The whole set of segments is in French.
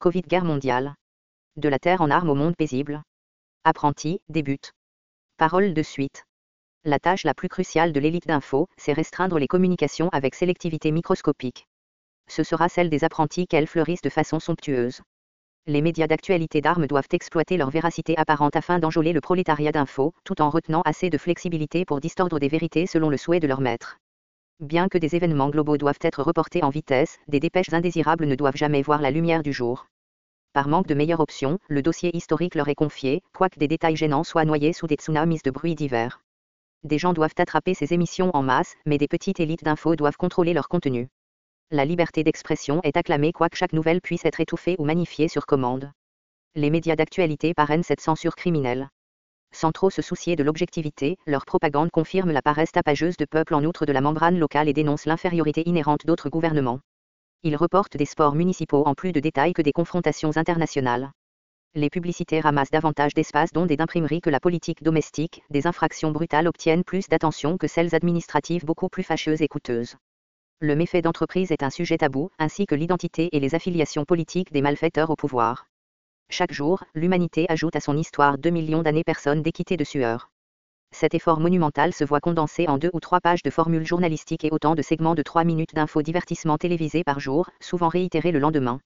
Covid guerre mondiale. De la terre en armes au monde paisible. Apprenti, débute. Parole de suite. La tâche la plus cruciale de l'élite d'info, c'est restreindre les communications avec sélectivité microscopique. Ce sera celle des apprentis qu'elles fleurissent de façon somptueuse. Les médias d'actualité d'armes doivent exploiter leur véracité apparente afin d'enjôler le prolétariat d'info, tout en retenant assez de flexibilité pour distordre des vérités selon le souhait de leur maître. Bien que des événements globaux doivent être reportés en vitesse, des dépêches indésirables ne doivent jamais voir la lumière du jour. Par manque de meilleures options, le dossier historique leur est confié, quoique des détails gênants soient noyés sous des tsunamis de bruits divers. Des gens doivent attraper ces émissions en masse, mais des petites élites d'infos doivent contrôler leur contenu. La liberté d'expression est acclamée quoique chaque nouvelle puisse être étouffée ou magnifiée sur commande. Les médias d'actualité parrainent cette censure criminelle. Sans trop se soucier de l'objectivité, leur propagande confirme la paresse tapageuse de peuples en outre de la membrane locale et dénonce l'infériorité inhérente d'autres gouvernements. Ils reportent des sports municipaux en plus de détails que des confrontations internationales. Les publicités ramassent davantage d'espace d'ondes et d'imprimerie que la politique domestique, des infractions brutales obtiennent plus d'attention que celles administratives beaucoup plus fâcheuses et coûteuses. Le méfait d'entreprise est un sujet tabou, ainsi que l'identité et les affiliations politiques des malfaiteurs au pouvoir. Chaque jour, l'humanité ajoute à son histoire 2 millions d'années personnes d'équité de sueur. Cet effort monumental se voit condensé en deux ou trois pages de formules journalistiques et autant de segments de 3 minutes d'infodivertissement télévisés par jour, souvent réitérés le lendemain.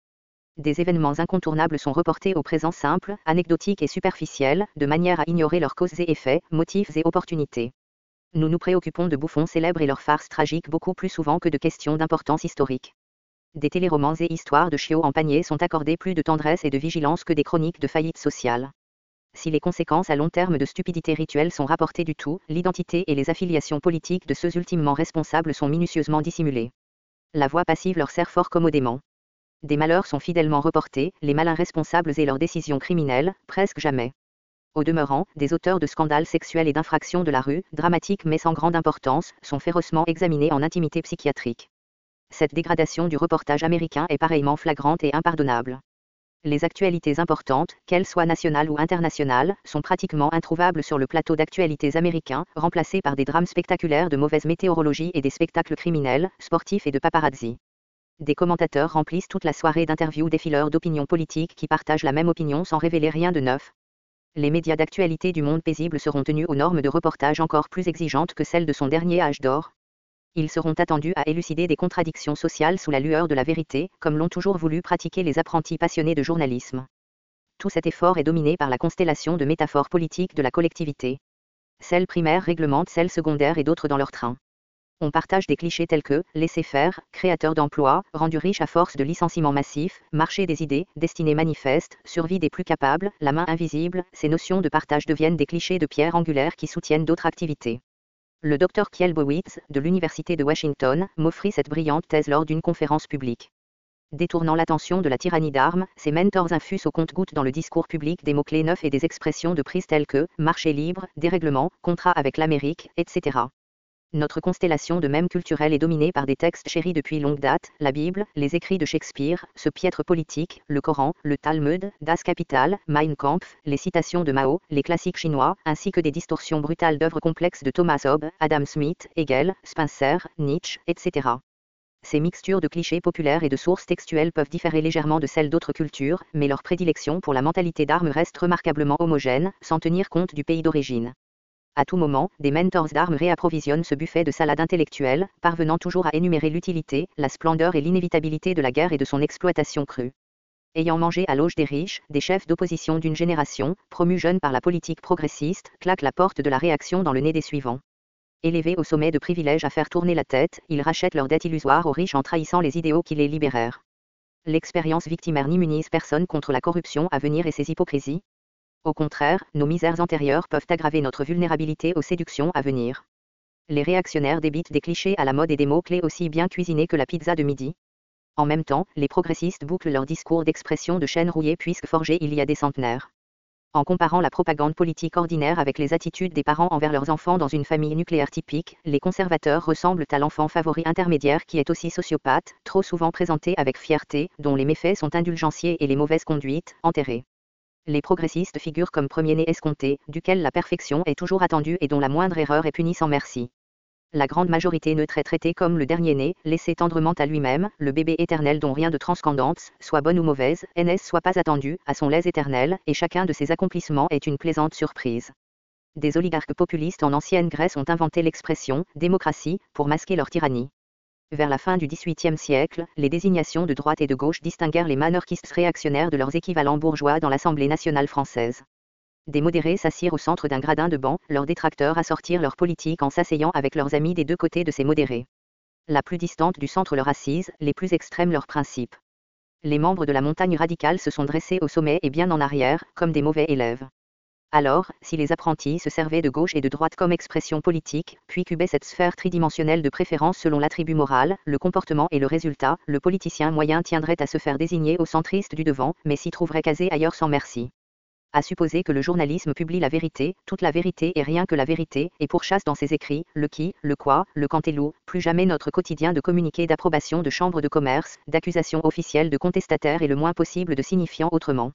Des événements incontournables sont reportés au présent simple, anecdotique et superficiel, de manière à ignorer leurs causes et effets, motifs et opportunités. Nous nous préoccupons de bouffons célèbres et leurs farces tragiques beaucoup plus souvent que de questions d'importance historique des téléromans et histoires de chiots en panier sont accordés plus de tendresse et de vigilance que des chroniques de faillite sociale. Si les conséquences à long terme de stupidité rituelle sont rapportées du tout, l'identité et les affiliations politiques de ceux ultimement responsables sont minutieusement dissimulées. La voix passive leur sert fort commodément. Des malheurs sont fidèlement reportés, les malins responsables et leurs décisions criminelles, presque jamais. Au demeurant, des auteurs de scandales sexuels et d'infractions de la rue, dramatiques mais sans grande importance, sont férocement examinés en intimité psychiatrique cette dégradation du reportage américain est pareillement flagrante et impardonnable. Les actualités importantes, qu'elles soient nationales ou internationales, sont pratiquement introuvables sur le plateau d'actualités américain, remplacées par des drames spectaculaires de mauvaise météorologie et des spectacles criminels, sportifs et de paparazzi. Des commentateurs remplissent toute la soirée d'interviews des fileurs d'opinion politique qui partagent la même opinion sans révéler rien de neuf. Les médias d'actualité du monde paisible seront tenus aux normes de reportage encore plus exigeantes que celles de son dernier âge d'or, ils seront attendus à élucider des contradictions sociales sous la lueur de la vérité, comme l'ont toujours voulu pratiquer les apprentis passionnés de journalisme. Tout cet effort est dominé par la constellation de métaphores politiques de la collectivité. Celles primaires réglementent celles secondaires et d'autres dans leur train. On partage des clichés tels que laisser faire, créateur d'emplois, rendu riche à force de licenciements massifs, marché des idées, destinée manifeste, survie des plus capables, la main invisible, ces notions de partage deviennent des clichés de pierre angulaire qui soutiennent d'autres activités. Le docteur Kiel Bowitz, de l'Université de Washington, m'offrit cette brillante thèse lors d'une conférence publique. Détournant l'attention de la tyrannie d'armes, ses mentors infusent au compte-gouttes dans le discours public des mots-clés neufs et des expressions de prise telles que marché libre, dérèglement, contrat avec l'Amérique, etc. Notre constellation de même culturelle est dominée par des textes chéris depuis longue date, la Bible, les écrits de Shakespeare, ce piètre politique, le Coran, le Talmud, Das Kapital, Mein Kampf, les citations de Mao, les classiques chinois, ainsi que des distorsions brutales d'œuvres complexes de Thomas Hobbes, Adam Smith, Hegel, Spencer, Nietzsche, etc. Ces mixtures de clichés populaires et de sources textuelles peuvent différer légèrement de celles d'autres cultures, mais leur prédilection pour la mentalité d'armes reste remarquablement homogène, sans tenir compte du pays d'origine. À tout moment, des mentors d'armes réapprovisionnent ce buffet de salade intellectuelle, parvenant toujours à énumérer l'utilité, la splendeur et l'inévitabilité de la guerre et de son exploitation crue. Ayant mangé à l'auge des riches, des chefs d'opposition d'une génération, promus jeunes par la politique progressiste, claquent la porte de la réaction dans le nez des suivants. Élevés au sommet de privilèges à faire tourner la tête, ils rachètent leurs dettes illusoires aux riches en trahissant les idéaux qui les libérèrent. L'expérience victimaire n'immunise personne contre la corruption à venir et ses hypocrisies, au contraire, nos misères antérieures peuvent aggraver notre vulnérabilité aux séductions à venir. Les réactionnaires débitent des clichés à la mode et des mots-clés aussi bien cuisinés que la pizza de midi. En même temps, les progressistes bouclent leur discours d'expression de chaîne rouillée puisque forgés il y a des centenaires. En comparant la propagande politique ordinaire avec les attitudes des parents envers leurs enfants dans une famille nucléaire typique, les conservateurs ressemblent à l'enfant favori intermédiaire qui est aussi sociopathe, trop souvent présenté avec fierté, dont les méfaits sont indulgenciés et les mauvaises conduites, enterrées les progressistes figurent comme premier-né escompté, duquel la perfection est toujours attendue et dont la moindre erreur est punie sans merci. La grande majorité neutre est traitée comme le dernier-né, laissé tendrement à lui-même, le bébé éternel dont rien de transcendance, soit bonne ou mauvaise, NS soit pas attendu, à son lait éternel, et chacun de ses accomplissements est une plaisante surprise. Des oligarques populistes en ancienne Grèce ont inventé l'expression démocratie pour masquer leur tyrannie. Vers la fin du XVIIIe siècle, les désignations de droite et de gauche distinguèrent les monarchistes réactionnaires de leurs équivalents bourgeois dans l'Assemblée nationale française. Des modérés s'assirent au centre d'un gradin de banc, leurs détracteurs assortirent leur politique en s'asseyant avec leurs amis des deux côtés de ces modérés. La plus distante du centre leur assise, les plus extrêmes leurs principes. Les membres de la montagne radicale se sont dressés au sommet et bien en arrière, comme des mauvais élèves. Alors, si les apprentis se servaient de gauche et de droite comme expression politique, puis cubaient cette sphère tridimensionnelle de préférence selon l'attribut moral, le comportement et le résultat, le politicien moyen tiendrait à se faire désigner au centriste du devant, mais s'y trouverait casé ailleurs sans merci à supposer que le journalisme publie la vérité, toute la vérité et rien que la vérité, et pourchasse dans ses écrits, le qui, le quoi, le quantello, plus jamais notre quotidien de communiqué d'approbation de chambre de commerce, d'accusation officielle de contestataire et le moins possible de signifiant autrement.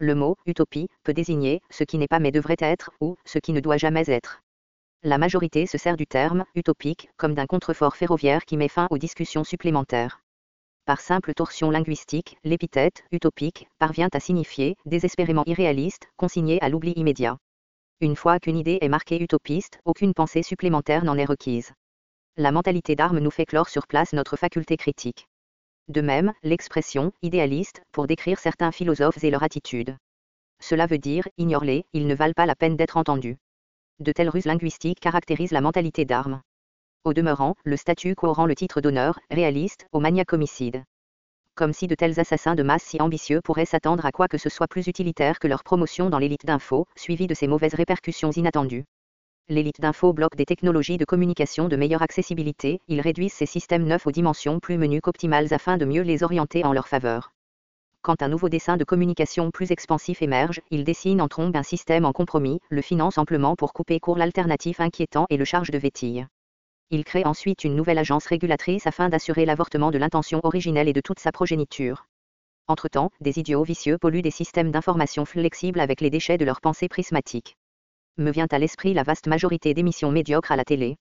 Le mot utopie peut désigner ce qui n'est pas mais devrait être, ou ce qui ne doit jamais être. La majorité se sert du terme utopique comme d'un contrefort ferroviaire qui met fin aux discussions supplémentaires. Par simple torsion linguistique, l'épithète utopique parvient à signifier désespérément irréaliste, consigné à l'oubli immédiat. Une fois qu'une idée est marquée utopiste, aucune pensée supplémentaire n'en est requise. La mentalité d'arme nous fait clore sur place notre faculté critique. De même, l'expression idéaliste pour décrire certains philosophes et leur attitude. Cela veut dire ignore-les, ils ne valent pas la peine d'être entendus. De telles ruses linguistiques caractérisent la mentalité d'arme. Au demeurant, le statut quo le titre d'honneur, réaliste, au maniaque homicide. Comme si de tels assassins de masse si ambitieux pourraient s'attendre à quoi que ce soit plus utilitaire que leur promotion dans l'élite d'info, suivie de ces mauvaises répercussions inattendues. L'élite d'info bloque des technologies de communication de meilleure accessibilité, ils réduisent ces systèmes neufs aux dimensions plus menues qu'optimales afin de mieux les orienter en leur faveur. Quand un nouveau dessin de communication plus expansif émerge, il dessine en trombe un système en compromis, le finance amplement pour couper court l'alternatif inquiétant et le charge de vétille. Il crée ensuite une nouvelle agence régulatrice afin d'assurer l'avortement de l'intention originelle et de toute sa progéniture. Entre-temps, des idiots vicieux polluent des systèmes d'information flexibles avec les déchets de leur pensée prismatique. Me vient à l'esprit la vaste majorité d'émissions médiocres à la télé.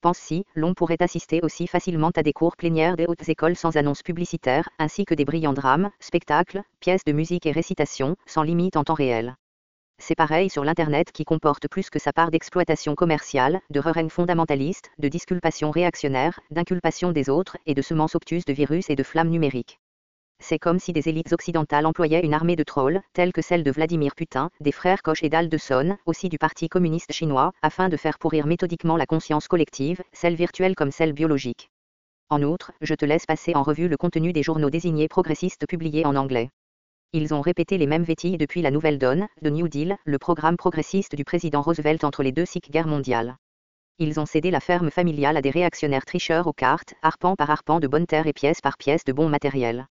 Pense si, l'on pourrait assister aussi facilement à des cours plénières des hautes écoles sans annonces publicitaires, ainsi que des brillants drames, spectacles, pièces de musique et récitations, sans limite en temps réel. C'est pareil sur l'Internet qui comporte plus que sa part d'exploitation commerciale, de règne fondamentaliste, de disculpation réactionnaire, d'inculpation des autres et de semences obtuses de virus et de flammes numériques. C'est comme si des élites occidentales employaient une armée de trolls, telle que celle de Vladimir Putin, des frères Koch et d'Aldeson, aussi du Parti communiste chinois, afin de faire pourrir méthodiquement la conscience collective, celle virtuelle comme celle biologique. En outre, je te laisse passer en revue le contenu des journaux désignés progressistes publiés en anglais. Ils ont répété les mêmes vétilles depuis la Nouvelle Donne, de New Deal, le programme progressiste du président Roosevelt entre les deux cycles guerres mondiales. Ils ont cédé la ferme familiale à des réactionnaires tricheurs aux cartes, arpent par arpent de bonne terre et pièce par pièce de bons matériels.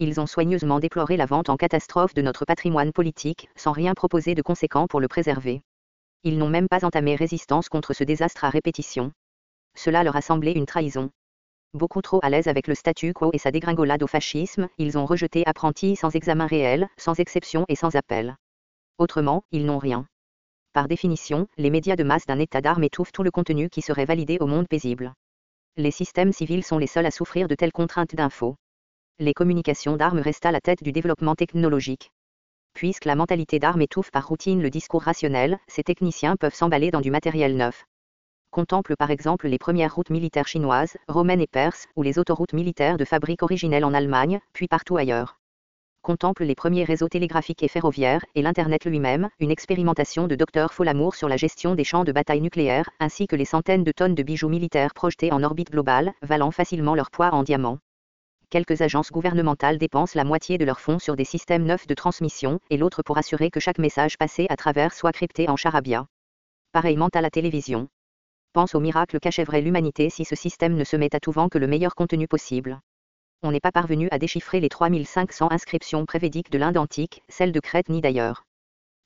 Ils ont soigneusement déploré la vente en catastrophe de notre patrimoine politique, sans rien proposer de conséquent pour le préserver. Ils n'ont même pas entamé résistance contre ce désastre à répétition. Cela leur a semblé une trahison. Beaucoup trop à l'aise avec le statu quo et sa dégringolade au fascisme, ils ont rejeté apprentis sans examen réel, sans exception et sans appel. Autrement, ils n'ont rien. Par définition, les médias de masse d'un état d'armes étouffent tout le contenu qui serait validé au monde paisible. Les systèmes civils sont les seuls à souffrir de telles contraintes d'info. Les communications d'armes restent à la tête du développement technologique. Puisque la mentalité d'armes étouffe par routine le discours rationnel, ces techniciens peuvent s'emballer dans du matériel neuf contemple par exemple les premières routes militaires chinoises, romaines et perses, ou les autoroutes militaires de fabrique originelle en Allemagne, puis partout ailleurs. Contemple les premiers réseaux télégraphiques et ferroviaires, et l'Internet lui-même, une expérimentation de Dr Folamour sur la gestion des champs de bataille nucléaires, ainsi que les centaines de tonnes de bijoux militaires projetés en orbite globale, valant facilement leur poids en diamants. Quelques agences gouvernementales dépensent la moitié de leurs fonds sur des systèmes neufs de transmission, et l'autre pour assurer que chaque message passé à travers soit crypté en charabia. Pareillement à la télévision pense au miracle qu'achèverait l'humanité si ce système ne se met à tout vent que le meilleur contenu possible. On n'est pas parvenu à déchiffrer les 3500 inscriptions prévédiques de l'Inde antique, celles de Crète ni d'ailleurs.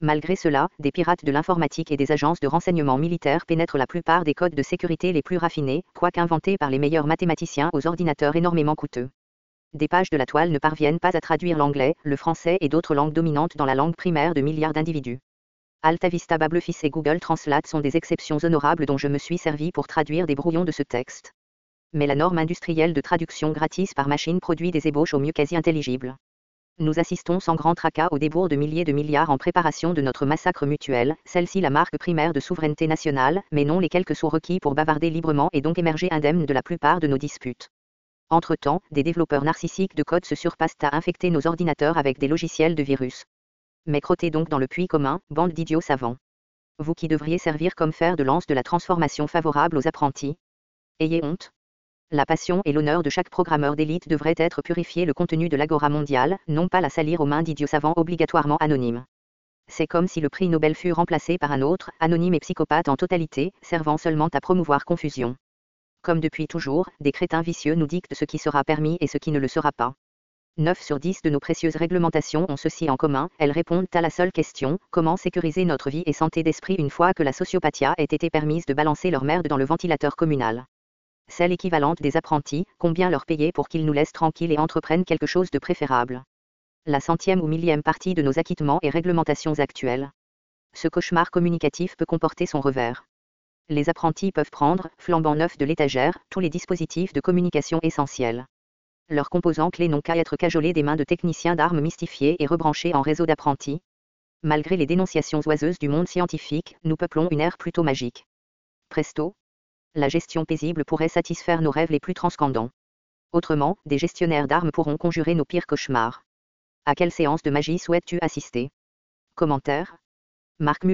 Malgré cela, des pirates de l'informatique et des agences de renseignement militaires pénètrent la plupart des codes de sécurité les plus raffinés, quoique inventés par les meilleurs mathématiciens aux ordinateurs énormément coûteux. Des pages de la toile ne parviennent pas à traduire l'anglais, le français et d'autres langues dominantes dans la langue primaire de milliards d'individus AltaVista Bableoffice et Google Translate sont des exceptions honorables dont je me suis servi pour traduire des brouillons de ce texte. Mais la norme industrielle de traduction gratis par machine produit des ébauches au mieux quasi intelligibles. Nous assistons sans grand tracas au débours de milliers de milliards en préparation de notre massacre mutuel, celle-ci la marque primaire de souveraineté nationale, mais non les quelques sous requis pour bavarder librement et donc émerger indemnes de la plupart de nos disputes. Entre-temps, des développeurs narcissiques de code se surpassent à infecter nos ordinateurs avec des logiciels de virus. Mais crottez donc dans le puits commun, bande d'idiots savants. Vous qui devriez servir comme fer de lance de la transformation favorable aux apprentis. Ayez honte. La passion et l'honneur de chaque programmeur d'élite devraient être purifiés le contenu de l'agora mondiale, non pas la salir aux mains d'idiots savants obligatoirement anonymes. C'est comme si le prix Nobel fut remplacé par un autre, anonyme et psychopathe en totalité, servant seulement à promouvoir confusion. Comme depuis toujours, des crétins vicieux nous dictent ce qui sera permis et ce qui ne le sera pas. 9 sur 10 de nos précieuses réglementations ont ceci en commun, elles répondent à la seule question, comment sécuriser notre vie et santé d'esprit une fois que la sociopathia ait été permise de balancer leur merde dans le ventilateur communal. Celle équivalente des apprentis, combien leur payer pour qu'ils nous laissent tranquilles et entreprennent quelque chose de préférable. La centième ou millième partie de nos acquittements et réglementations actuelles. Ce cauchemar communicatif peut comporter son revers. Les apprentis peuvent prendre, flambant neuf de l'étagère, tous les dispositifs de communication essentiels leurs composants clés n'ont qu'à être cajolés des mains de techniciens d'armes mystifiés et rebranchés en réseau d'apprentis. Malgré les dénonciations oiseuses du monde scientifique, nous peuplons une ère plutôt magique. Presto La gestion paisible pourrait satisfaire nos rêves les plus transcendants. Autrement, des gestionnaires d'armes pourront conjurer nos pires cauchemars. À quelle séance de magie souhaites-tu assister? Commentaire Marc